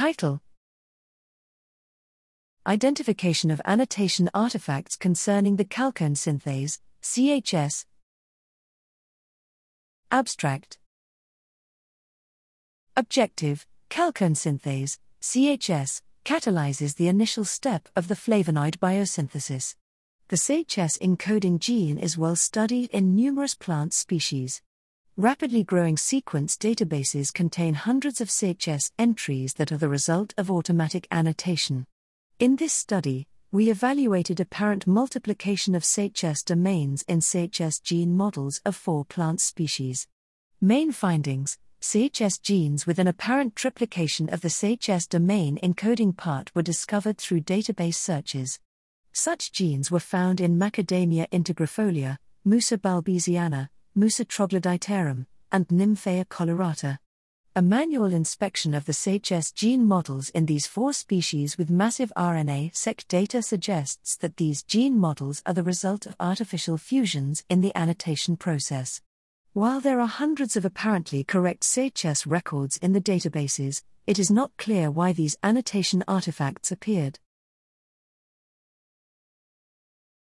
Title Identification of annotation artifacts concerning the chalcone synthase, CHS. Abstract Objective Chalcone synthase, CHS, catalyzes the initial step of the flavonoid biosynthesis. The CHS encoding gene is well studied in numerous plant species. Rapidly growing sequence databases contain hundreds of CHS entries that are the result of automatic annotation. In this study, we evaluated apparent multiplication of CHS domains in CHS gene models of four plant species. Main findings CHS genes with an apparent triplication of the CHS domain encoding part were discovered through database searches. Such genes were found in Macadamia integrifolia, Musa balbisiana, Musa troglodytarum, and Nymphaea colorata. A manual inspection of the CHS gene models in these four species with massive RNA seq data suggests that these gene models are the result of artificial fusions in the annotation process. While there are hundreds of apparently correct CHS records in the databases, it is not clear why these annotation artifacts appeared.